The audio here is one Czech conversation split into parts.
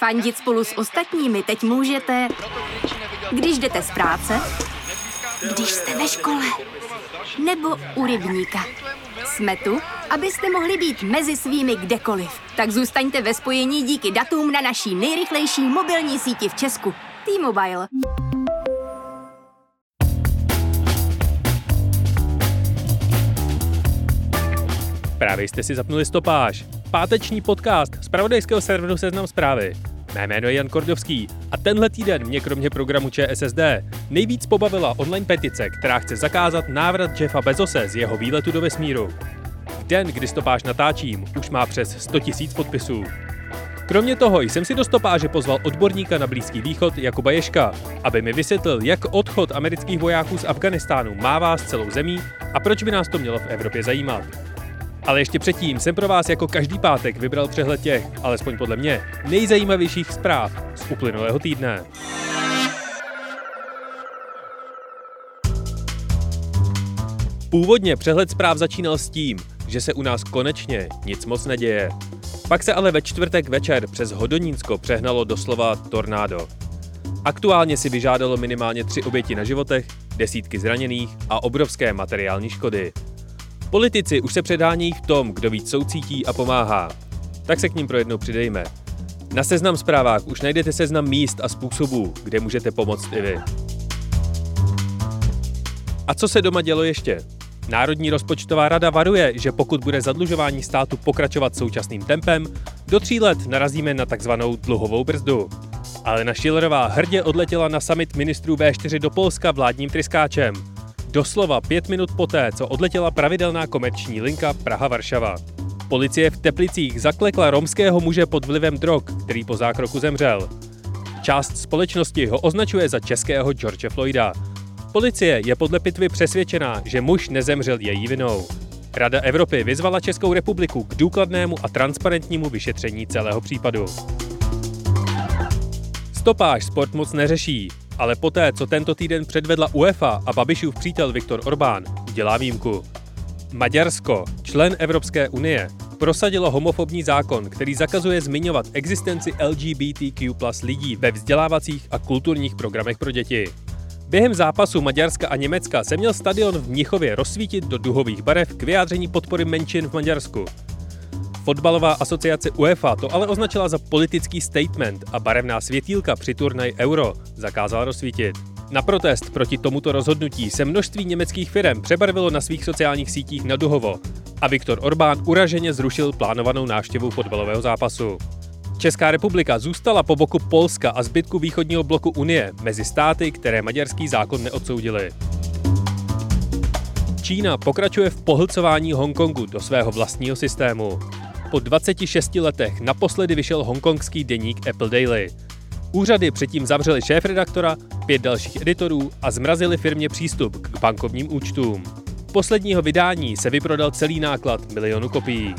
Fandit spolu s ostatními teď můžete, když jdete z práce, když jste ve škole, nebo u rybníka. Jsme tu, abyste mohli být mezi svými kdekoliv. Tak zůstaňte ve spojení díky datům na naší nejrychlejší mobilní síti v Česku. T-Mobile. Právě jste si zapnuli stopáž. Páteční podcast z pravodejského serveru Seznam zprávy. Mé jméno je Jan Kordovský a tenhle týden mě kromě programu ČSSD nejvíc pobavila online petice, která chce zakázat návrat Jeffa Bezose z jeho výletu do vesmíru. V den, kdy stopáž natáčím, už má přes 100 000 podpisů. Kromě toho jsem si do stopáže pozval odborníka na Blízký východ Jakuba Ješka, aby mi vysvětlil, jak odchod amerických vojáků z Afganistánu mává s celou zemí a proč by nás to mělo v Evropě zajímat. Ale ještě předtím jsem pro vás jako každý pátek vybral přehled těch, alespoň podle mě, nejzajímavějších zpráv z uplynulého týdne. Původně přehled zpráv začínal s tím, že se u nás konečně nic moc neděje. Pak se ale ve čtvrtek večer přes Hodonínsko přehnalo doslova tornádo. Aktuálně si vyžádalo minimálně tři oběti na životech, desítky zraněných a obrovské materiální škody. Politici už se předhánějí v tom, kdo víc soucítí a pomáhá. Tak se k ním pro jednou přidejme. Na seznam zprávách už najdete seznam míst a způsobů, kde můžete pomoct i vy. A co se doma dělo ještě? Národní rozpočtová rada varuje, že pokud bude zadlužování státu pokračovat současným tempem, do tří let narazíme na takzvanou dluhovou brzdu. Ale na Schillerová hrdě odletěla na summit ministrů V4 do Polska vládním tryskáčem. Doslova pět minut poté, co odletěla pravidelná komerční linka Praha-Varšava. Policie v Teplicích zaklekla romského muže pod vlivem drog, který po zákroku zemřel. Část společnosti ho označuje za českého George Floyda. Policie je podle pitvy přesvědčená, že muž nezemřel její vinou. Rada Evropy vyzvala Českou republiku k důkladnému a transparentnímu vyšetření celého případu. Stopáž sport moc neřeší, ale poté, co tento týden předvedla UEFA a Babišův přítel Viktor Orbán, dělá výjimku. Maďarsko, člen Evropské unie, prosadilo homofobní zákon, který zakazuje zmiňovat existenci LGBTQ plus lidí ve vzdělávacích a kulturních programech pro děti. Během zápasu Maďarska a Německa se měl stadion v Mnichově rozsvítit do duhových barev k vyjádření podpory menšin v Maďarsku. Fotbalová asociace UEFA to ale označila za politický statement a barevná světýlka při turnaji Euro zakázala rozsvítit. Na protest proti tomuto rozhodnutí se množství německých firm přebarvilo na svých sociálních sítích na duhovo a Viktor Orbán uraženě zrušil plánovanou návštěvu fotbalového zápasu. Česká republika zůstala po boku Polska a zbytku východního bloku Unie mezi státy, které maďarský zákon neodsoudili. Čína pokračuje v pohlcování Hongkongu do svého vlastního systému. Po 26 letech naposledy vyšel hongkongský deník Apple Daily. Úřady předtím zavřeli šéf-redaktora, pět dalších editorů a zmrazili firmě přístup k bankovním účtům. Posledního vydání se vyprodal celý náklad milionu kopií.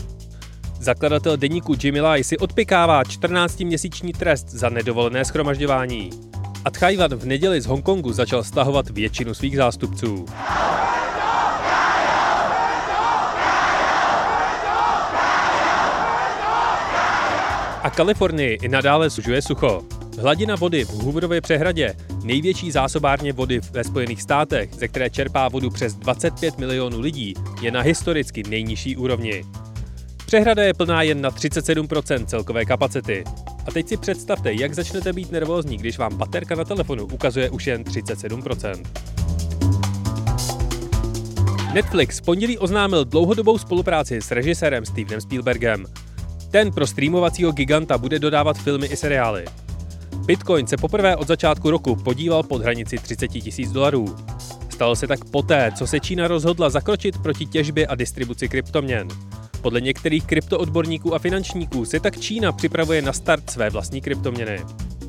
Zakladatel deníku Jimmy Lai si odpikává 14-měsíční trest za nedovolené schromažďování. A Tchajvan v neděli z Hongkongu začal stahovat většinu svých zástupců. A Kalifornii i nadále sužuje sucho. Hladina vody v Hooverově přehradě, největší zásobárně vody ve Spojených státech, ze které čerpá vodu přes 25 milionů lidí, je na historicky nejnižší úrovni. Přehrada je plná jen na 37% celkové kapacity. A teď si představte, jak začnete být nervózní, když vám baterka na telefonu ukazuje už jen 37%. Netflix v pondělí oznámil dlouhodobou spolupráci s režisérem Stevenem Spielbergem. Ten pro streamovacího giganta bude dodávat filmy i seriály. Bitcoin se poprvé od začátku roku podíval pod hranici 30 tisíc dolarů. Stalo se tak poté, co se Čína rozhodla zakročit proti těžbě a distribuci kryptoměn. Podle některých kryptoodborníků a finančníků se tak Čína připravuje na start své vlastní kryptoměny.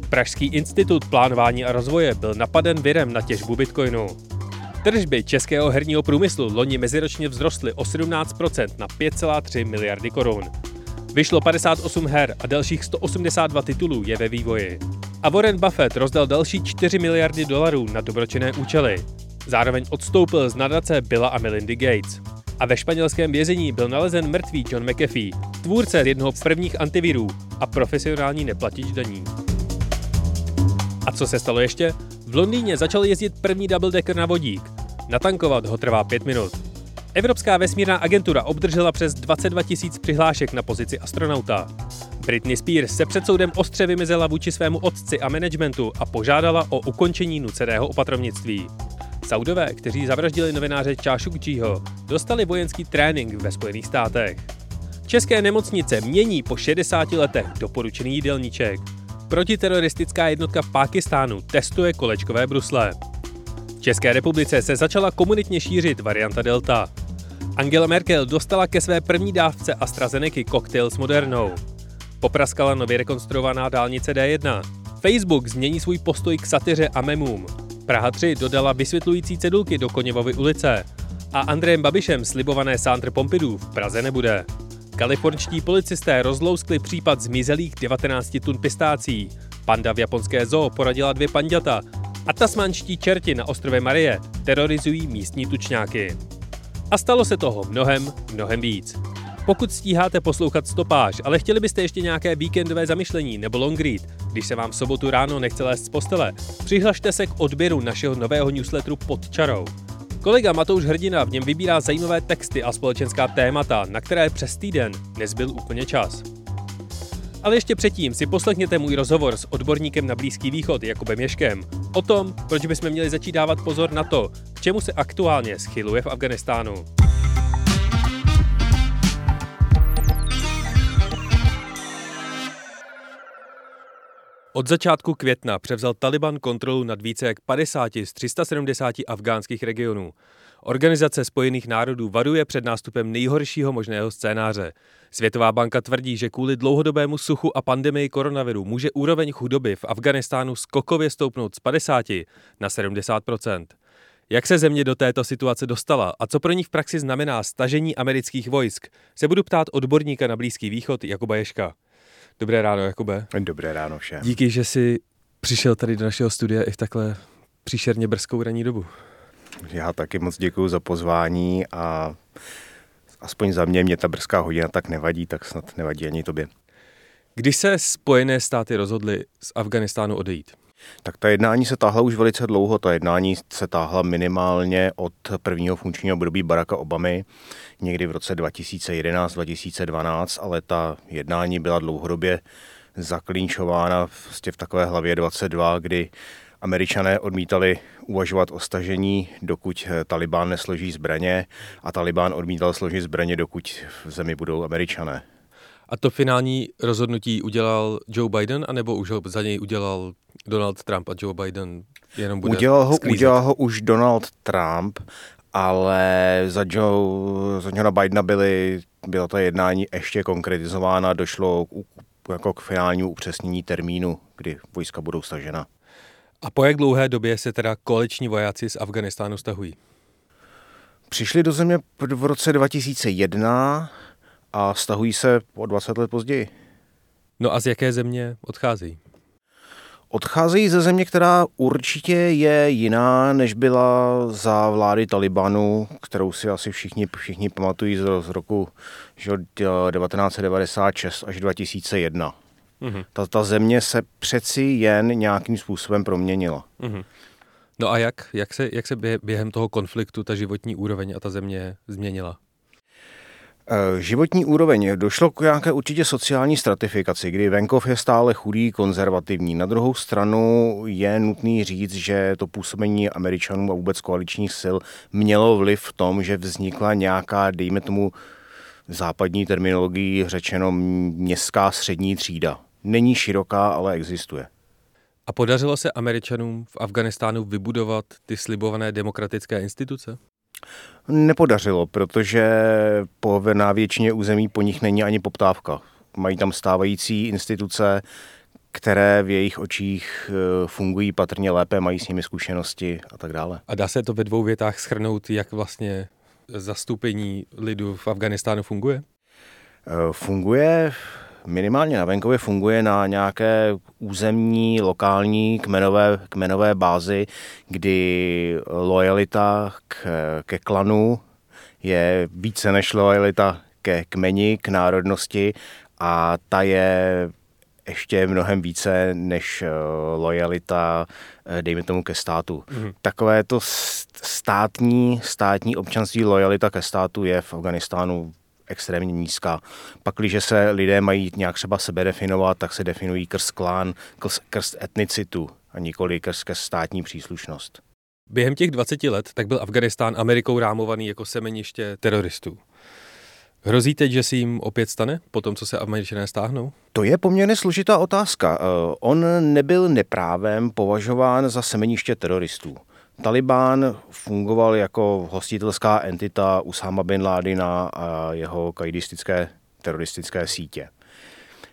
Pražský institut plánování a rozvoje byl napaden virem na těžbu bitcoinu. Tržby českého herního průmyslu loni meziročně vzrostly o 17% na 5,3 miliardy korun. Vyšlo 58 her a dalších 182 titulů je ve vývoji. A Warren Buffett rozdal další 4 miliardy dolarů na dobročinné účely. Zároveň odstoupil z nadace Billa a Melindy Gates. A ve španělském vězení byl nalezen mrtvý John McAfee, tvůrce jednoho prvních antivirů a profesionální neplatič daní. A co se stalo ještě? V Londýně začal jezdit první double decker na vodík. Natankovat ho trvá pět minut. Evropská vesmírná agentura obdržela přes 22 tisíc přihlášek na pozici astronauta. Britney Spears se před soudem ostře vymezela vůči svému otci a managementu a požádala o ukončení nuceného opatrovnictví. Saudové, kteří zavraždili novináře Chášukčího, dostali vojenský trénink ve Spojených státech. České nemocnice mění po 60 letech doporučený jídelníček. Protiteroristická jednotka v Pákistánu testuje kolečkové brusle. V České republice se začala komunitně šířit varianta Delta. Angela Merkel dostala ke své první dávce AstraZeneca koktejl s Modernou. Popraskala nově rekonstruovaná dálnice D1. Facebook změní svůj postoj k satyře a memům. Praha 3 dodala vysvětlující cedulky do Koněvovy ulice. A Andrejem Babišem slibované Sandr Pompidou v Praze nebude. Kalifornští policisté rozlouskli případ zmizelých 19 tun pistácí. Panda v japonské zoo poradila dvě panďata a tasmanští čerti na ostrově Marie terorizují místní tučňáky. A stalo se toho mnohem, mnohem víc. Pokud stíháte poslouchat stopáž, ale chtěli byste ještě nějaké víkendové zamyšlení nebo long read, když se vám v sobotu ráno nechce lézt z postele, přihlašte se k odběru našeho nového newsletteru pod čarou. Kolega Matouš Hrdina v něm vybírá zajímavé texty a společenská témata, na které přes týden nezbyl úplně čas. Ale ještě předtím si poslechněte můj rozhovor s odborníkem na Blízký východ Jakubem Ješkem o tom, proč bychom měli začít dávat pozor na to, k čemu se aktuálně schyluje v Afganistánu. Od začátku května převzal Taliban kontrolu nad více jak 50 z 370 afgánských regionů. Organizace spojených národů varuje před nástupem nejhoršího možného scénáře. Světová banka tvrdí, že kvůli dlouhodobému suchu a pandemii koronaviru může úroveň chudoby v Afganistánu skokově stoupnout z 50 na 70% jak se země do této situace dostala a co pro ní v praxi znamená stažení amerických vojsk, se budu ptát odborníka na Blízký východ Jakuba Ješka. Dobré ráno, Jakube. Dobré ráno všem. Díky, že jsi přišel tady do našeho studia i v takhle příšerně brzkou ranní dobu. Já taky moc děkuji za pozvání a aspoň za mě, mě ta brzká hodina tak nevadí, tak snad nevadí ani tobě. Když se Spojené státy rozhodly z Afganistánu odejít? Tak ta jednání se táhla už velice dlouho. Ta jednání se táhla minimálně od prvního funkčního období Baracka Obamy, někdy v roce 2011-2012, ale ta jednání byla dlouhodobě zaklínčována vlastně v takové hlavě 22, kdy Američané odmítali uvažovat o stažení, dokud Taliban nesloží zbraně a Taliban odmítal složit zbraně, dokud v zemi budou Američané. A to finální rozhodnutí udělal Joe Biden, anebo už ho za něj udělal Donald Trump a Joe Biden jenom bude udělal ho, udělal ho už Donald Trump, ale za, Joe, za Johna Bidena byly, bylo to jednání ještě konkretizováno, došlo k, jako k finálnímu upřesnění termínu, kdy vojska budou stažena. A po jak dlouhé době se teda koaliční vojáci z Afganistánu stahují? Přišli do země v roce 2001 a stahují se o 20 let později. No a z jaké země odcházejí? Odcházejí ze země, která určitě je jiná, než byla za vlády Talibanu, kterou si asi všichni, všichni pamatují z, z roku že, 1996 až 2001. Mm-hmm. Ta, ta země se přeci jen nějakým způsobem proměnila. Mm-hmm. No a jak, jak se, jak se během toho konfliktu ta životní úroveň a ta země změnila? Eh, životní úroveň. Došlo k nějaké určitě sociální stratifikaci, kdy venkov je stále chudý, konzervativní. Na druhou stranu je nutný říct, že to působení Američanů a vůbec koaličních sil mělo vliv v tom, že vznikla nějaká, dejme tomu západní terminologii řečeno městská střední třída. Není široká, ale existuje. A podařilo se Američanům v Afganistánu vybudovat ty slibované demokratické instituce? Nepodařilo, protože po, na většině území po nich není ani poptávka. Mají tam stávající instituce, které v jejich očích eh, fungují patrně lépe, mají s nimi zkušenosti a tak dále. A dá se to ve dvou větách schrnout, jak vlastně zastoupení lidu v Afganistánu funguje? Eh, funguje minimálně na venkově funguje na nějaké územní, lokální, kmenové, kmenové bázi, kdy lojalita k, ke klanu je více než lojalita ke kmeni, k národnosti a ta je ještě mnohem více než lojalita, dejme tomu, ke státu. Mm. Takové to státní, státní občanství, lojalita ke státu je v Afganistánu extrémně nízká. Pak, když se lidé mají nějak třeba sebe definovat, tak se definují krz klán, krz, krz etnicitu a nikoli krz, krz státní příslušnost. Během těch 20 let tak byl Afganistán Amerikou rámovaný jako semeniště teroristů. Hrozí teď, že si jim opět stane po tom, co se američané stáhnou? To je poměrně složitá otázka. Eh, on nebyl neprávem považován za semeniště teroristů. Talibán fungoval jako hostitelská entita Usama bin Ládina a jeho kaidistické teroristické sítě.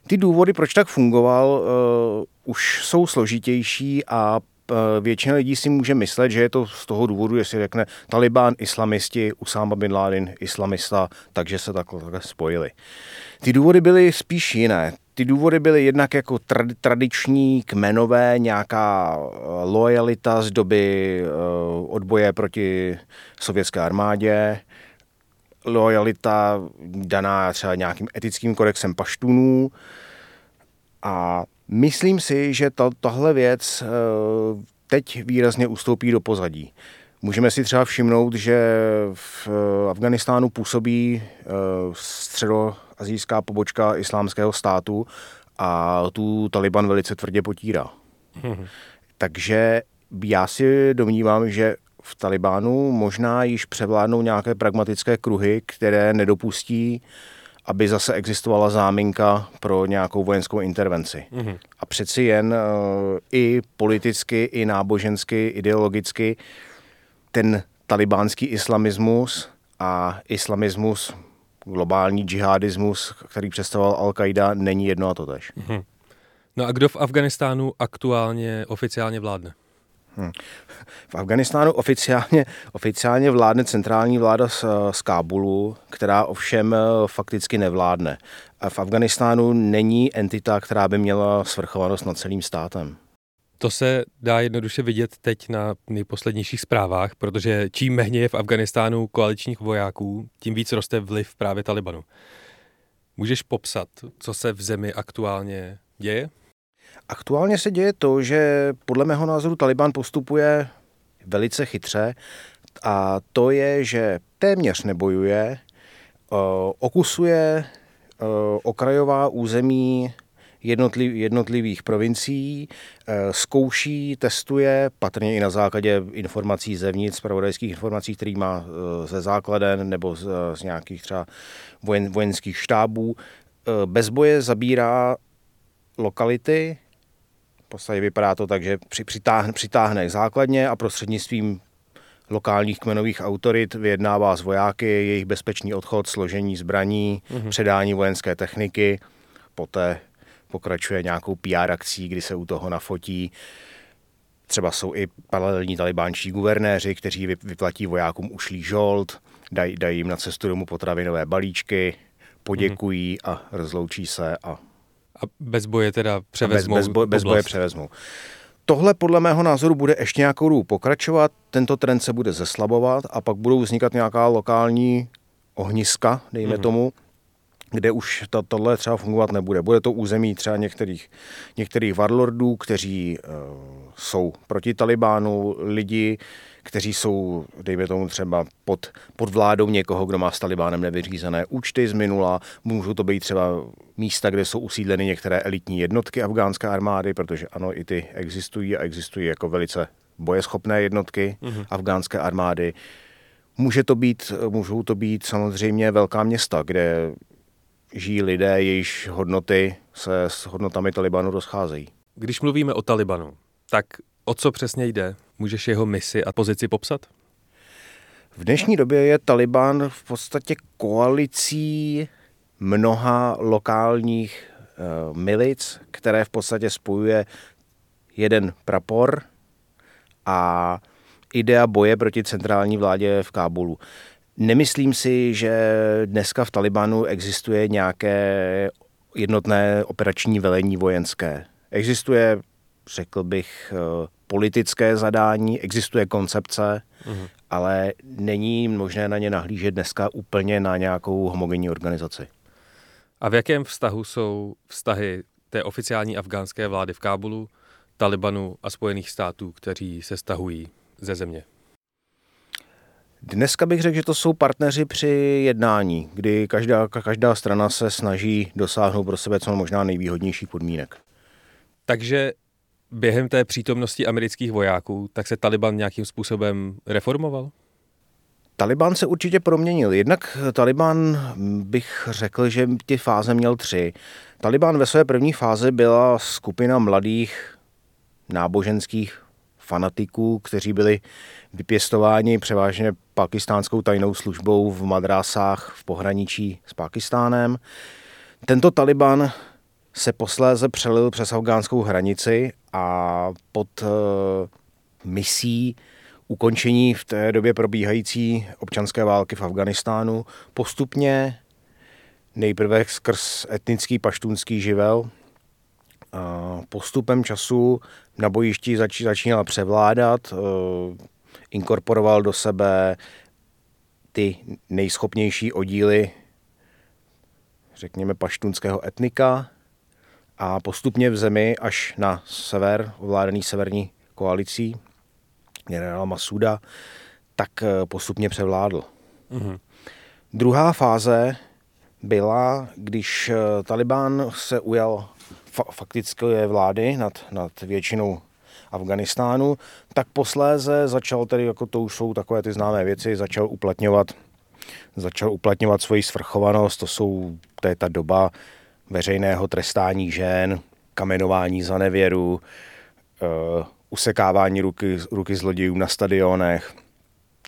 Ty důvody, proč tak fungoval, uh, už jsou složitější a uh, většina lidí si může myslet, že je to z toho důvodu, jestli řekne Talibán, islamisti, Usama bin Laden, islamista, takže se takhle spojili. Ty důvody byly spíš jiné. Ty důvody byly jednak jako tra- tradiční, kmenové, nějaká eh, lojalita z doby uh, odboje proti sovětské armádě, lojalita daná třeba nějakým etickým kodexem paštunů a myslím si, že to, tahle věc uh, teď výrazně ustoupí do pozadí. Můžeme si třeba všimnout, že v Afganistánu působí středoazijská pobočka islámského státu a tu Taliban velice tvrdě potírá. Hmm. Takže já si domnívám, že v Talibánu možná již převládnou nějaké pragmatické kruhy, které nedopustí, aby zase existovala záminka pro nějakou vojenskou intervenci. Mm-hmm. A přeci jen uh, i politicky, i nábožensky, ideologicky ten talibánský islamismus a islamismus, globální džihadismus, který představoval Al-Qaida, není jedno a to tež. Mm-hmm. No a kdo v Afganistánu aktuálně oficiálně vládne? Hmm. V Afganistánu oficiálně, oficiálně vládne centrální vláda z, z Kábulu, která ovšem eh, fakticky nevládne. A v Afganistánu není entita, která by měla svrchovanost nad celým státem. To se dá jednoduše vidět teď na nejposlednějších zprávách, protože čím méně je v Afganistánu koaličních vojáků, tím víc roste vliv právě Talibanu. Můžeš popsat, co se v zemi aktuálně děje? Aktuálně se děje to, že podle mého názoru Taliban postupuje velice chytře a to je, že téměř nebojuje, eh, okusuje eh, okrajová území jednotliv, jednotlivých provincií, eh, zkouší, testuje, patrně i na základě informací zevnitř, pravodajských informací, který má ze základen nebo z, z nějakých třeba vojen, vojenských štábů. Bez boje zabírá lokality, podstatě vypadá to tak, že přitáhne, přitáhne k základně a prostřednictvím lokálních kmenových autorit vyjednává s vojáky jejich bezpečný odchod, složení zbraní, mm-hmm. předání vojenské techniky, poté pokračuje nějakou PR akcí, kdy se u toho nafotí. Třeba jsou i paralelní talibánští guvernéři, kteří vyplatí vojákům ušlý žolt, dají, dají jim na cestu domů potravinové balíčky, poděkují mm-hmm. a rozloučí se a a bez boje teda převezmou bez, bez, boje, bez boje převezmou. Tohle podle mého názoru bude ještě nějakou dobu pokračovat, tento trend se bude zeslabovat a pak budou vznikat nějaká lokální ohniska, dejme mm-hmm. tomu, kde už to, tohle třeba fungovat nebude. Bude to území třeba některých, některých warlordů, kteří uh, jsou proti Talibánu, lidi, kteří jsou, dejme tomu třeba pod, pod vládou někoho, kdo má s Talibánem nevyřízené účty z minula. Můžou to být třeba místa, kde jsou usídleny některé elitní jednotky afgánské armády, protože ano, i ty existují a existují jako velice bojeschopné jednotky mm-hmm. afgánské armády. Může to být, můžou to být samozřejmě velká města, kde žijí lidé, jejichž hodnoty se s hodnotami Talibanu rozcházejí. Když mluvíme o Talibanu, tak o co přesně jde? Můžeš jeho misi a pozici popsat? V dnešní době je Taliban v podstatě koalicí mnoha lokálních uh, milic, které v podstatě spojuje jeden prapor a idea boje proti centrální vládě v Kábulu. Nemyslím si, že dneska v Talibanu existuje nějaké jednotné operační velení vojenské. Existuje, řekl bych, eh, politické zadání, existuje koncepce, mm. ale není možné na ně nahlížet dneska úplně na nějakou homogenní organizaci. A v jakém vztahu jsou vztahy té oficiální afgánské vlády v Kábulu, Talibanu a Spojených států, kteří se stahují ze země? Dneska bych řekl, že to jsou partneři při jednání, kdy každá, každá strana se snaží dosáhnout pro sebe co možná nejvýhodnějších podmínek. Takže během té přítomnosti amerických vojáků, tak se Taliban nějakým způsobem reformoval? Taliban se určitě proměnil. Jednak Taliban bych řekl, že ty fáze měl tři. Taliban ve své první fázi byla skupina mladých náboženských fanatiků, kteří byli vypěstováni převážně pakistánskou tajnou službou v madrásách v pohraničí s Pakistánem. Tento Taliban se posléze přelil přes afgánskou hranici a pod uh, misí ukončení v té době probíhající občanské války v Afganistánu postupně nejprve skrz etnický paštunský živel postupem času na bojišti zač, začínal převládat, uh, inkorporoval do sebe ty nejschopnější oddíly, řekněme, paštunského etnika a postupně v zemi až na sever, ovládaný severní koalicí generála Masuda, tak eh, postupně převládl. Mm-hmm. Druhá fáze byla, když eh, Taliban se ujal fa- faktické vlády nad, nad většinou Afganistánu, tak posléze začal tedy, jako to už jsou takové ty známé věci, začal uplatňovat začal uplatňovat svoji svrchovanost, to jsou, to je ta doba veřejného trestání žen, kamenování za nevěru, uh, usekávání ruky, ruky zlodějů na stadionech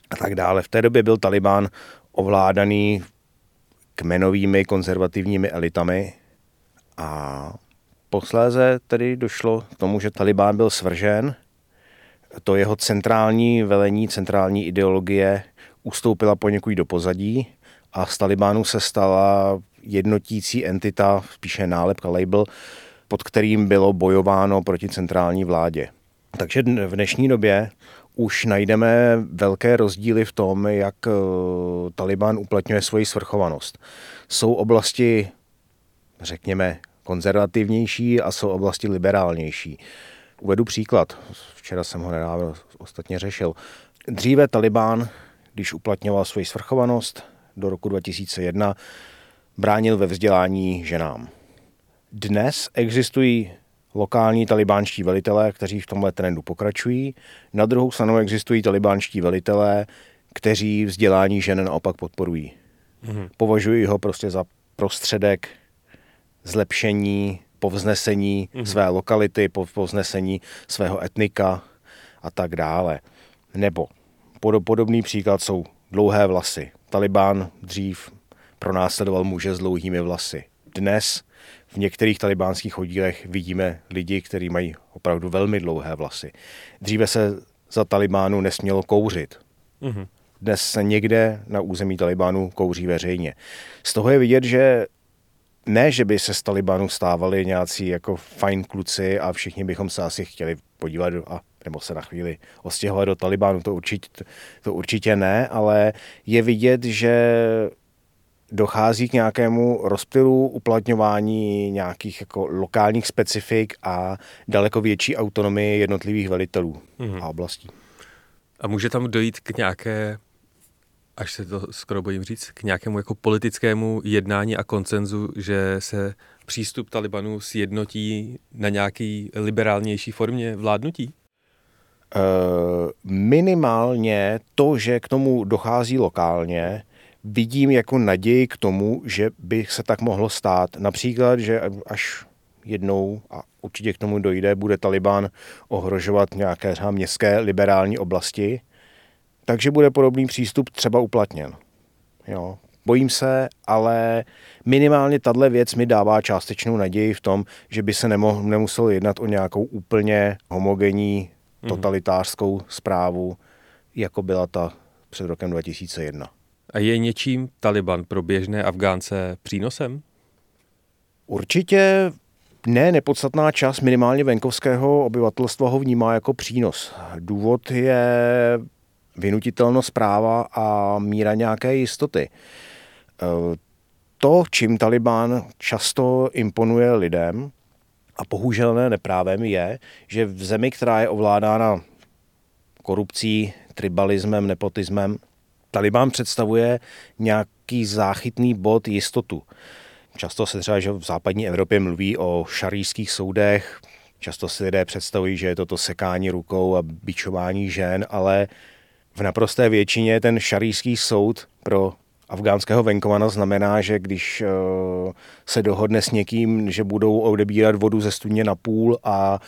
a tak dále. V té době byl Taliban ovládaný kmenovými konzervativními elitami a posléze tedy došlo k tomu, že Talibán byl svržen, to jeho centrální velení, centrální ideologie ustoupila poněkud do pozadí a z Talibánu se stala jednotící entita, spíše nálepka label, pod kterým bylo bojováno proti centrální vládě. Takže v dnešní době už najdeme velké rozdíly v tom, jak eh, Taliban uplatňuje svoji svrchovanost. Jsou oblasti, řekněme, konzervativnější a jsou oblasti liberálnější. Uvedu příklad. Včera jsem ho nedávno ostatně řešil. Dříve Taliban, když uplatňoval svoji svrchovanost do roku 2001, bránil ve vzdělání ženám. Dnes existují lokální talibánští velitelé, kteří v tomhle trendu pokračují. Na druhou stranu existují talibánští velitelé, kteří vzdělání žen naopak podporují. Mm-hmm. Považují ho prostě za prostředek zlepšení, povznesení mm-hmm. své lokality, povznesení svého etnika a tak dále. Nebo podobný příklad jsou dlouhé vlasy. Talibán dřív pronásledoval muže s dlouhými vlasy. Dnes v některých talibánských oddílech vidíme lidi, kteří mají opravdu velmi dlouhé vlasy. Dříve se za Talibánu nesmělo kouřit. Mm-hmm. Dnes se někde na území Talibánu kouří veřejně. Z toho je vidět, že ne, že by se z Talibánu stávali nějací jako fajn kluci a všichni bychom se asi chtěli podívat a, nebo se na chvíli ostěhovat do Talibánu, to určitě, to určitě ne, ale je vidět, že dochází k nějakému rozptylu uplatňování nějakých jako lokálních specifik a daleko větší autonomii jednotlivých velitelů mm-hmm. a oblastí. A může tam dojít k nějaké, až se to skoro bojím říct, k nějakému jako politickému jednání a koncenzu, že se přístup Talibanu sjednotí na nějaký liberálnější formě vládnutí? Uh, minimálně to, že k tomu dochází lokálně, vidím jako naději k tomu, že by se tak mohlo stát. Například, že až jednou, a určitě k tomu dojde, bude Taliban ohrožovat nějaké třeba městské liberální oblasti, takže bude podobný přístup třeba uplatněn. Jo. Bojím se, ale minimálně tahle věc mi dává částečnou naději v tom, že by se nemo, nemuselo jednat o nějakou úplně homogenní mhm. totalitářskou zprávu, jako byla ta před rokem 2001. A je něčím Taliban pro běžné Afgánce přínosem? Určitě ne nepodstatná část minimálně venkovského obyvatelstva ho vnímá jako přínos. Důvod je vynutitelnost práva a míra nějaké jistoty. Eh, to, čím Taliban často imponuje lidem, a bohužel ne neprávem, je, že v zemi, která je ovládána korupcí, tribalismem, nepotismem, Taliban představuje nějaký záchytný bod jistotu. Často se třeba, že v západní Evropě mluví o šarijských soudech, často si lidé představují, že je to to sekání rukou a bičování žen, ale v naprosté většině ten šarijský soud pro afgánského venkovana znamená, že když eh, se dohodne s někým, že budou odebírat vodu ze studně na půl a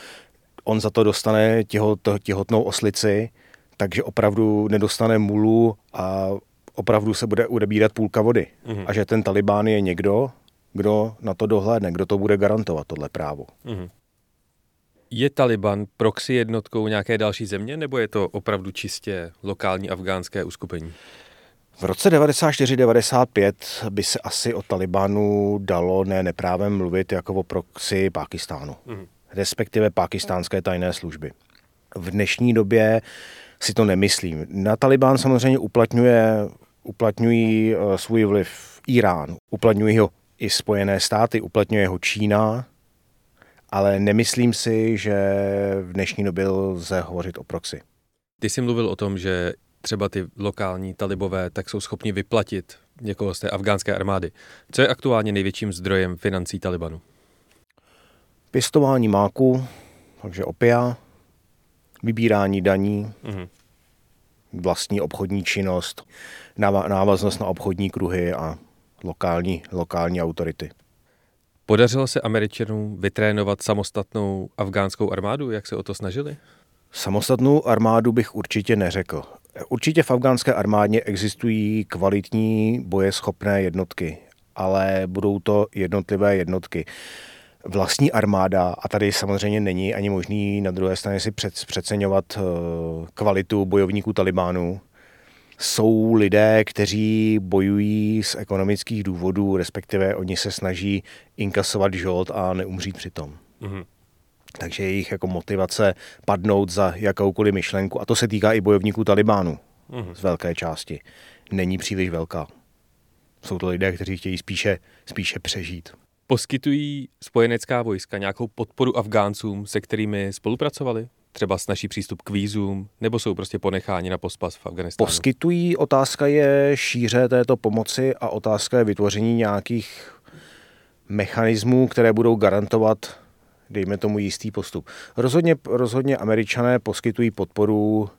on za to dostane těhot, těhotnou oslici, takže opravdu nedostane mulu a opravdu se bude odebírat půlka vody. Mm-hmm. A že ten Talibán je někdo, kdo na to dohlédne, kdo to bude garantovat, tohle právo. Mm-hmm. Je Taliban proxy jednotkou nějaké další země, nebo je to opravdu čistě lokální afgánské uskupení? V roce 94-95 by se asi o Talibanu dalo ne neprávem mluvit jako o proxy Pákistánu, mm. respektive pákistánské tajné služby. V dnešní době si to nemyslím. Na Talibán samozřejmě uplatňuje, uplatňují eh, svůj vliv Irán, uplatňují ho i Spojené státy, uplatňuje ho Čína, ale nemyslím si, že v dnešní době lze hovořit o proxy. Ty jsi mluvil o tom, že třeba ty lokální talibové tak jsou schopni vyplatit někoho z té afgánské armády. Co je aktuálně největším zdrojem financí Talibanu? Pěstování máku, takže opia, vybírání daní, mm-hmm. vlastní obchodní činnost, návaznost na obchodní kruhy a lokální, lokální autority. Podařilo se Američanům vytrénovat samostatnou afgánskou armádu, jak se o to snažili? Samostatnou armádu bych určitě neřekl. Určitě v afgánské armádě existují kvalitní bojeschopné jednotky, ale budou to jednotlivé jednotky. Vlastní armáda, a tady samozřejmě není ani možný na druhé straně si přeceňovat eh, kvalitu bojovníků Talibánu, jsou lidé, kteří bojují z ekonomických důvodů, respektive oni se snaží inkasovat žolt a neumřít přitom. Mm-hmm. Takže jejich jako motivace padnout za jakoukoliv myšlenku, a to se týká i bojovníků Talibánu mm-hmm. z velké části, není příliš velká. Jsou to lidé, kteří chtějí spíše, spíše přežít. Poskytují spojenecká vojska nějakou podporu Afgáncům, se kterými spolupracovali? Třeba snaží přístup k vízům, nebo jsou prostě ponecháni na pospas v Afganistánu? Poskytují, otázka je šíře této pomoci a otázka je vytvoření nějakých mechanismů, které budou garantovat dejme tomu jistý postup. Rozhodně, rozhodně američané poskytují podporu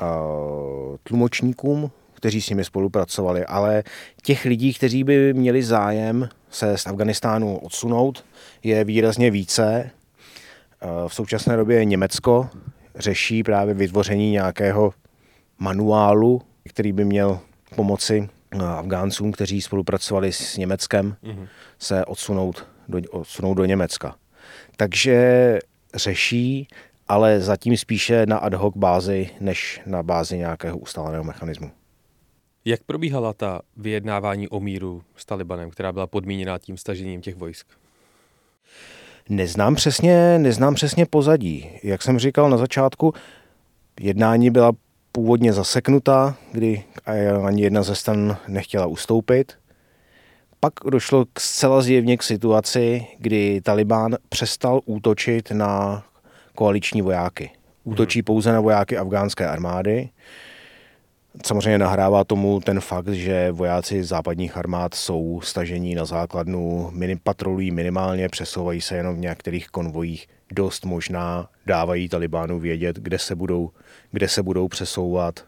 uh, tlumočníkům, kteří s nimi spolupracovali, ale těch lidí, kteří by měli zájem se z Afganistánu odsunout, je výrazně více. V současné době Německo řeší právě vytvoření nějakého manuálu, který by měl pomoci Afgáncům, kteří spolupracovali s Německem, mm-hmm. se odsunout do, odsunout do Německa takže řeší, ale zatím spíše na ad hoc bázi, než na bázi nějakého ustáleného mechanismu. Jak probíhala ta vyjednávání o míru s Talibanem, která byla podmíněna tím stažením těch vojsk? Neznám přesně, neznám přesně pozadí. Jak jsem říkal na začátku, jednání byla původně zaseknutá, kdy ani jedna ze stran nechtěla ustoupit. Pak došlo k zcela zjevně k situaci, kdy Taliban přestal útočit na koaliční vojáky. Útočí pouze na vojáky afgánské armády. Samozřejmě nahrává tomu ten fakt, že vojáci západních armád jsou stažení na základnu, minim, patrolují minimálně, přesouvají se jenom v některých konvojích. Dost možná dávají Talibánu vědět, kde se budou, kde se budou přesouvat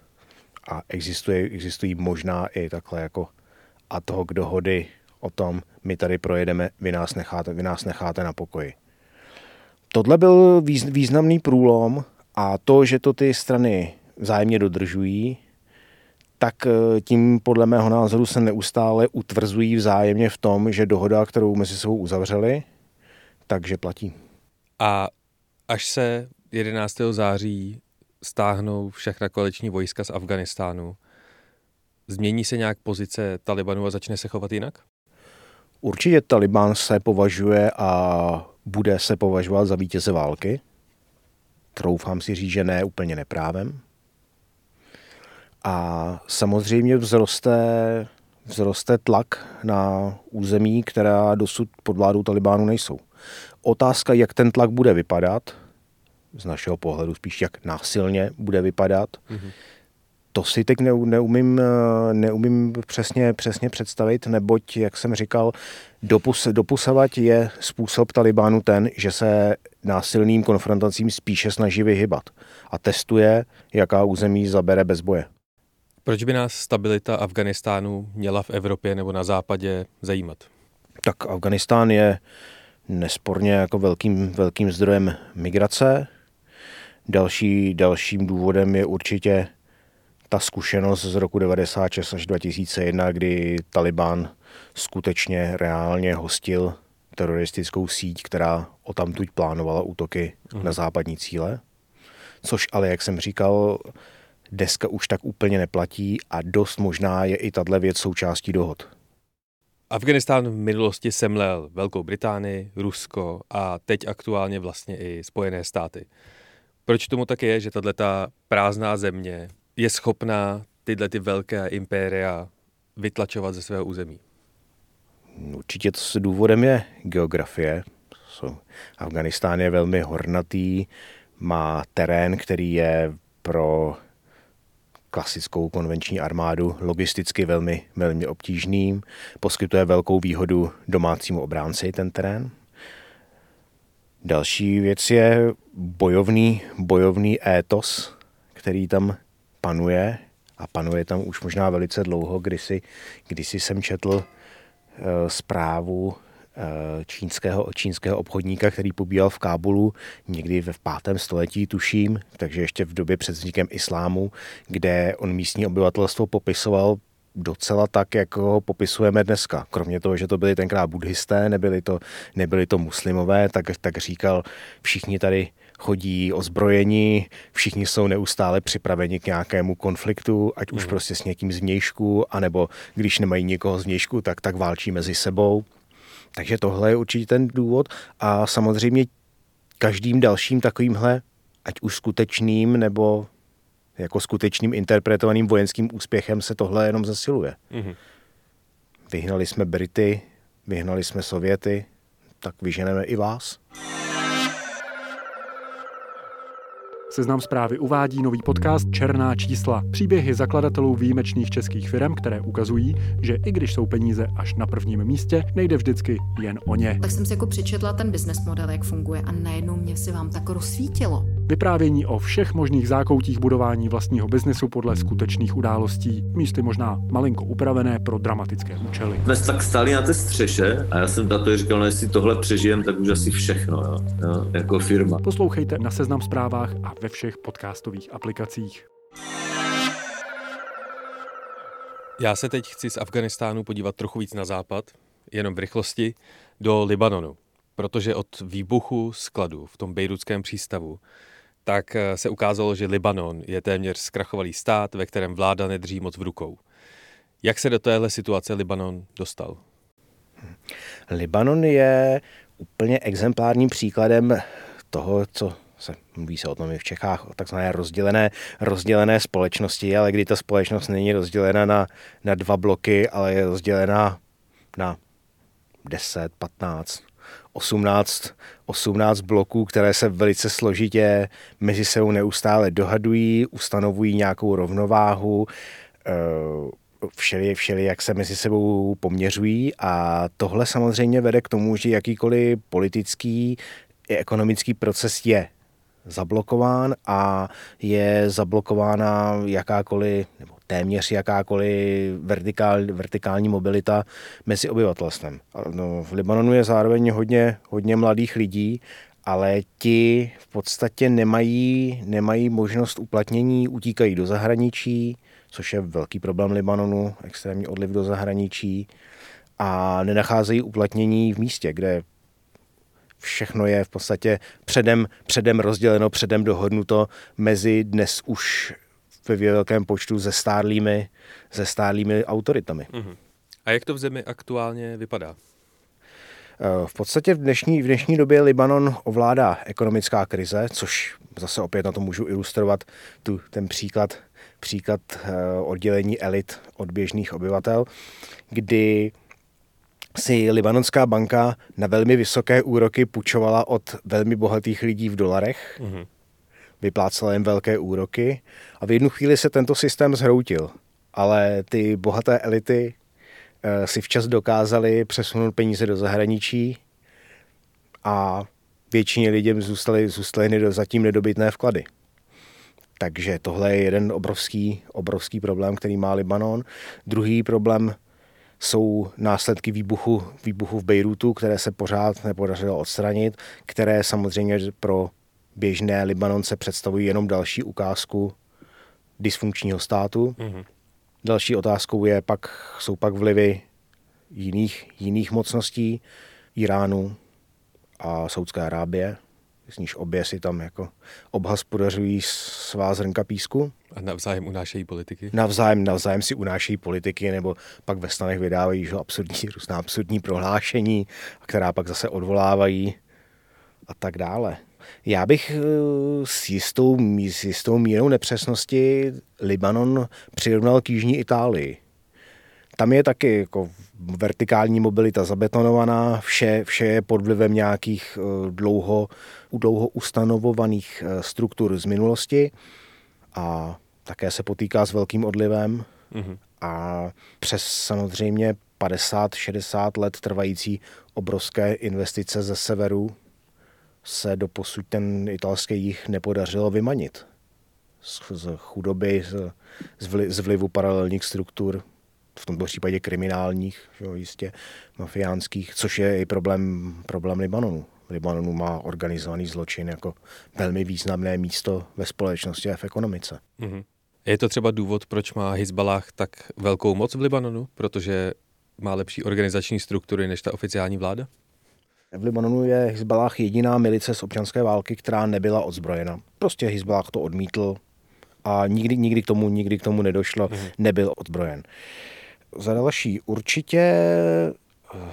a existuje, existují možná i takhle jako ad hoc dohody o tom, my tady projedeme, vy nás necháte, vy nás necháte na pokoji. Tohle byl významný průlom a to, že to ty strany vzájemně dodržují, tak eh, tím podle mého názoru se neustále utvrzují vzájemně v tom, že dohoda, kterou mezi sebou uzavřeli, takže platí. A až se 11. září stáhnou všechna koaliční vojska z Afganistánu, změní se nějak pozice Talibanu a začne se chovat jinak? Určitě Taliban se považuje a bude se považovat za vítěze války. Troufám si říct, že ne úplně neprávem. A samozřejmě vzroste, vzroste tlak na území, která dosud pod vládou Talibánu nejsou. Otázka, jak ten tlak bude vypadat, z našeho pohledu spíš jak násilně bude vypadat, mm-hmm. to si teď neumím, neumím přesně, přesně představit, neboť, jak jsem říkal, dopus, dopusavať je způsob Talibánu ten, že se násilným konfrontacím spíše snaží vyhybat a testuje, jaká území zabere bez boje. Proč by nás stabilita Afganistánu měla v Evropě nebo na západě zajímat? Tak Afganistán je nesporně jako velkým, velkým zdrojem migrace. Další, dalším důvodem je určitě ta zkušenost z roku 96 až 2001, kdy Taliban skutečně reálně hostil teroristickou síť, která o tamtuť plánovala útoky mm. na západní cíle. Což ale, jak jsem říkal, deska už tak úplně neplatí a dost možná je i tahle věc součástí dohod. Afganistán v minulosti semlel Velkou Británii, Rusko a teď aktuálně vlastně i Spojené státy. Proč tomu tak je, že tato prázdná země je schopná tyhle ty velké impéria vytlačovat ze svého území? Určitě to s důvodem je geografie. Afganistán je velmi hornatý, má terén, který je pro klasickou konvenční armádu logisticky velmi, velmi obtížným, poskytuje velkou výhodu domácímu obránci ten terén. Další věc je bojovný, bojovný étos, který tam panuje a panuje tam už možná velice dlouho, kdysi, kdysi jsem četl uh, zprávu Eh, čínského, čínského obchodníka, který pobíjal v Kábulu někdy ve pátém století, tuším, takže ještě v době před vznikem islámu, kde on místní obyvatelstvo popisoval docela tak, jako ho popisujeme dneska. Kromě toho, že to byli tenkrát buddhisté, nebyli to, nebyli to muslimové, tak, tak říkal, všichni tady chodí ozbrojení, všichni jsou neustále připraveni k nějakému konfliktu, ať už mm. prostě s někým z vnějšku, anebo když nemají někoho z vnějšku, tak, tak válčí mezi sebou. Takže tohle je určitě ten důvod a samozřejmě každým dalším takovýmhle, ať už skutečným nebo jako skutečným interpretovaným vojenským úspěchem se tohle jenom zasiluje. Mm-hmm. Vyhnali jsme Brity, vyhnali jsme Sověty, tak vyženeme i vás. Seznam zprávy uvádí nový podcast Černá čísla. Příběhy zakladatelů výjimečných českých firm, které ukazují, že i když jsou peníze až na prvním místě, nejde vždycky jen o ně. Tak jsem si jako přečetla ten business model, jak funguje a najednou mě se vám tak rozsvítilo. Vyprávění o všech možných zákoutích budování vlastního biznesu podle skutečných událostí, místy možná malinko upravené pro dramatické účely. Jsme tak stáli na té střeše a já jsem tato říkal, no jestli tohle přežijem, tak už asi všechno, jo, jo, jako firma. Poslouchejte na Seznam zprávách a ve všech podcastových aplikacích. Já se teď chci z Afganistánu podívat trochu víc na západ, jenom v rychlosti, do Libanonu, protože od výbuchu skladu v tom bejrutském přístavu tak eh, se ukázalo, že Libanon je téměř zkrachovalý stát, ve kterém vláda nedrží moc v rukou. Jak se do téhle situace Libanon dostal? Libanon je úplně exemplárním příkladem toho, co se mluví se o tom i v Čechách, o takzvané rozdělené, rozdělené společnosti, ale kdy ta společnost není rozdělena na, na dva bloky, ale je rozdělena na 10, 15, 18, 18 bloků, které se velice složitě mezi sebou neustále dohadují, ustanovují nějakou rovnováhu, eh, všeli, všeli, jak se mezi sebou poměřují. A tohle samozřejmě vede k tomu, že jakýkoliv politický i ekonomický proces je zablokován a je zablokována jakákoliv, nebo téměř jakákoliv vertikál, vertikální mobilita mezi obyvatelstvem. No, v Libanonu je zároveň hodně, hodně mladých lidí, ale ti v podstatě nemají, nemají možnost uplatnění, utíkají do zahraničí, což je velký problém Libanonu, extrémní odliv do zahraničí a nenacházejí uplatnění v místě, kde všechno je v podstatě předem, předem rozděleno, předem dohodnuto mezi dnes už ve velkém počtu se stárlými, se stárlými autoritami. Uh-huh. A jak to v zemi aktuálně vypadá? V podstatě v dnešní, v dnešní době Libanon ovládá ekonomická krize, což zase opět na to můžu ilustrovat tu, ten příklad, příklad oddělení elit od běžných obyvatel, kdy si Libanonská banka na velmi vysoké úroky půjčovala od velmi bohatých lidí v dolarech, mm-hmm. vyplácela jim velké úroky a v jednu chvíli se tento systém zhroutil. Ale ty bohaté elity e, si včas dokázali přesunout peníze do zahraničí a většině lidem zůstaly, zůstaly zatím nedobytné vklady. Takže tohle je jeden obrovský, obrovský problém, který má Libanon. Druhý problém jsou následky výbuchu, výbuchu v Bejrutu, které se pořád nepodařilo odstranit, které samozřejmě pro běžné Libanonce představují jenom další ukázku dysfunkčního státu. Mm-hmm. Další otázkou je pak, jsou pak vlivy jiných, jiných mocností, Iránu a Saudské Arábie, z níž obě si tam jako obhospodařují svá zrnka písku. A navzájem unášejí politiky? Navzájem, navzájem si unášejí politiky, nebo pak ve stanech vydávají že, absurdní, různá absurdní prohlášení, která pak zase odvolávají a tak dále. Já bych eh, s jistou, s jistou mírou nepřesnosti Libanon přirovnal k Jižní Itálii. Tam je taky jako vertikální mobilita zabetonovaná, vše, vše je pod vlivem nějakých eh, dlouho, dlouho ustanovovaných eh, struktur z minulosti a také se potýká s velkým odlivem mm-hmm. a přes samozřejmě 50-60 let trvající obrovské investice ze severu se doposud ten italský jich nepodařilo vymanit z, z chudoby, z, z vlivu paralelních struktur, v tomto případě kriminálních, jo, jistě mafiánských, což je i problém, problém Libanonu. Libanonu má organizovaný zločin jako velmi významné místo ve společnosti a v ekonomice. Mm-hmm. Je to třeba důvod, proč má Hezbalah tak velkou moc v Libanonu? Protože má lepší organizační struktury než ta oficiální vláda? V Libanonu je Hezbalah jediná milice z občanské války, která nebyla odzbrojena. Prostě Hezbalah to odmítl a nikdy, nikdy, k, tomu, nikdy k tomu nedošlo, mm-hmm. nebyl odzbrojen. Za další, určitě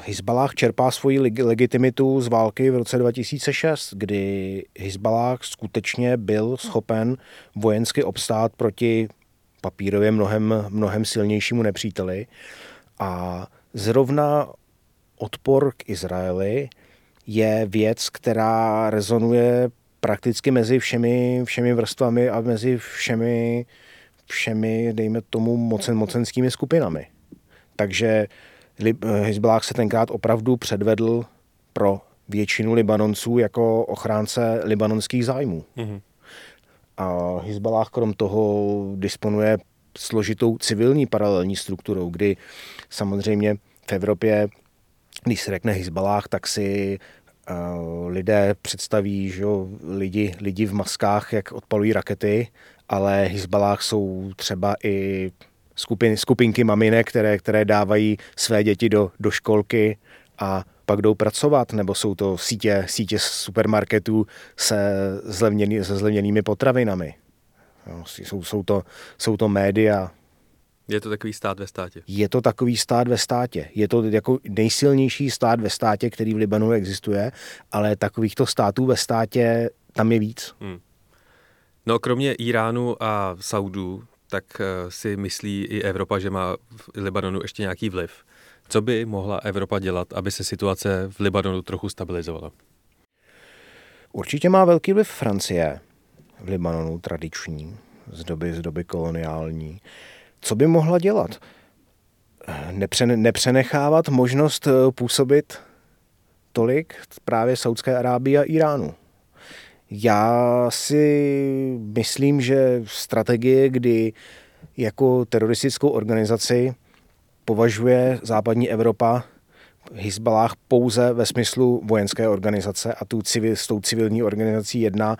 Hezbalah čerpá svoji legitimitu z války v roce 2006, kdy Hezbalah skutečně byl schopen vojensky obstát proti papírově mnohem, mnohem silnějšímu nepříteli. A zrovna odpor k Izraeli je věc, která rezonuje prakticky mezi všemi, všemi vrstvami a mezi všemi, všemi, dejme tomu, mocen, mocenskými skupinami. Takže Hezbollah se tenkrát opravdu předvedl pro většinu Libanonců jako ochránce libanonských zájmů. Mm-hmm. A Hezbollah krom toho disponuje složitou civilní paralelní strukturou, kdy samozřejmě v Evropě, když se řekne Hezbollah, tak si uh, lidé představí že lidi, lidi v maskách, jak odpalují rakety, ale Hezbollah jsou třeba i skupin, skupinky maminek, které, které dávají své děti do, do školky a pak jdou pracovat, nebo jsou to sítě, sítě supermarketů se, zlevněný, se zlevněnými potravinami. No, jsou, jsou, to, jsou to média. Je to takový stát ve státě? Je to takový stát ve státě. Je to jako nejsilnější stát ve státě, který v Libanonu existuje, ale takovýchto států ve státě tam je víc. Hmm. No kromě Iránu a Saudů, tak eh, si myslí i Evropa, že má v Libanonu ještě nějaký vliv. Co by mohla Evropa dělat, aby se situace v Libanonu trochu stabilizovala? Určitě má velký vliv Francie v Libanonu tradiční, z doby, z doby koloniální. Co by mohla dělat? Nepřene, nepřenechávat možnost eh, působit tolik právě Saudské Arábii a Iránu. Já si myslím, že strategie, kdy jako teroristickou organizaci považuje západní Evropa Hezbalah pouze ve smyslu vojenské organizace a tu civil, s tou civilní organizací jedná,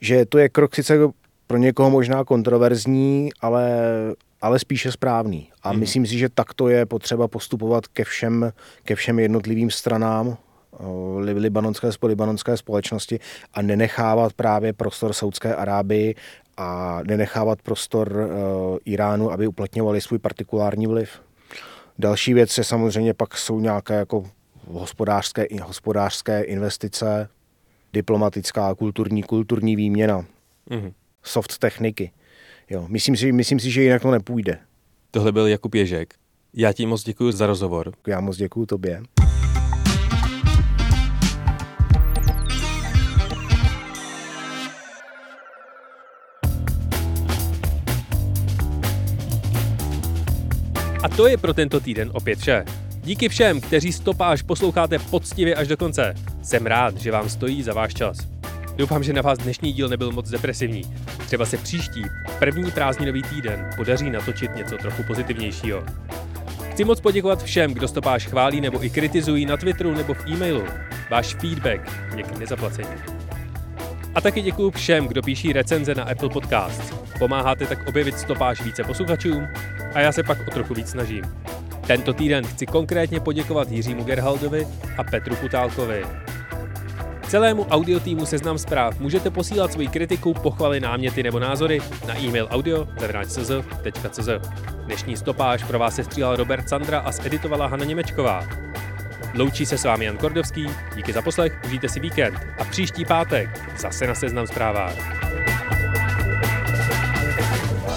že to je krok sice pro někoho možná kontroverzní, ale, ale spíše správný. A hmm. myslím si, že takto je potřeba postupovat ke všem, ke všem jednotlivým stranám libanonské, libanonské společnosti a nenechávat právě prostor Saudské Arábii a nenechávat prostor uh, Iránu, aby uplatňovali svůj partikulární vliv. Další věc je samozřejmě pak jsou nějaké jako hospodářské, hospodářské investice, diplomatická, kulturní, kulturní výměna, mm-hmm. soft techniky. Jo, myslím, si, myslím si, že jinak to nepůjde. Tohle byl Jakub Ježek. Já ti moc děkuji za rozhovor. Já moc děkuji tobě. To je pro tento týden opět vše. Díky všem, kteří stopáž posloucháte poctivě až do konce. Jsem rád, že vám stojí za váš čas. Doufám, že na vás dnešní díl nebyl moc depresivní. Třeba se příští, první prázdninový týden, podaří natočit něco trochu pozitivnějšího. Chci moc poděkovat všem, kdo stopáž chválí nebo i kritizují na Twitteru nebo v e-mailu. Váš feedback je k nezaplacení. A taky děkuji všem, kdo píší recenze na Apple Podcasts. Pomáháte tak objevit stopáž více posluchačům a já se pak o trochu víc snažím. Tento týden chci konkrétně poděkovat Jiřímu Gerhaldovi a Petru Putálkovi. Celému audio týmu Seznam zpráv můžete posílat svoji kritiku, pochvaly, náměty nebo názory na e-mail audio.cz. Dnešní stopáž pro vás se střílel Robert Sandra a zeditovala Hana Němečková. Loučí se s vámi Jan Kordovský, díky za poslech, užijte si víkend a příští pátek zase na Seznam zprávách.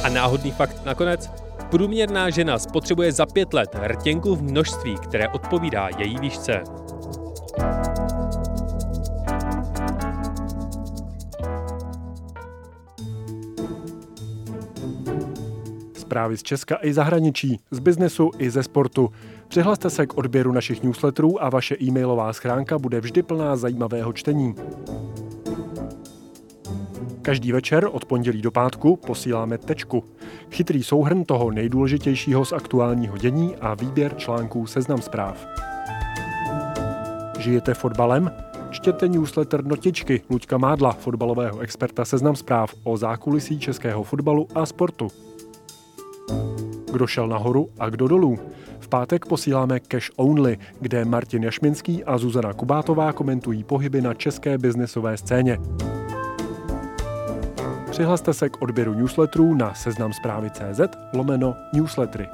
A náhodný fakt nakonec, Průměrná žena spotřebuje za pět let rtěnku v množství, které odpovídá její výšce. Zprávy z Česka i zahraničí, z biznesu i ze sportu. Přihlaste se k odběru našich newsletterů a vaše e-mailová schránka bude vždy plná zajímavého čtení. Každý večer od pondělí do pátku posíláme tečku. Chytrý souhrn toho nejdůležitějšího z aktuálního dění a výběr článků seznam zpráv. Žijete fotbalem? Čtěte newsletter Notičky Luďka Mádla, fotbalového experta seznam zpráv o zákulisí českého fotbalu a sportu. Kdo šel nahoru a kdo dolů? V pátek posíláme Cash Only, kde Martin Jašminský a Zuzana Kubátová komentují pohyby na české biznesové scéně. Přihlaste se k odběru newsletterů na seznam zprávy CZ lomeno newslettery.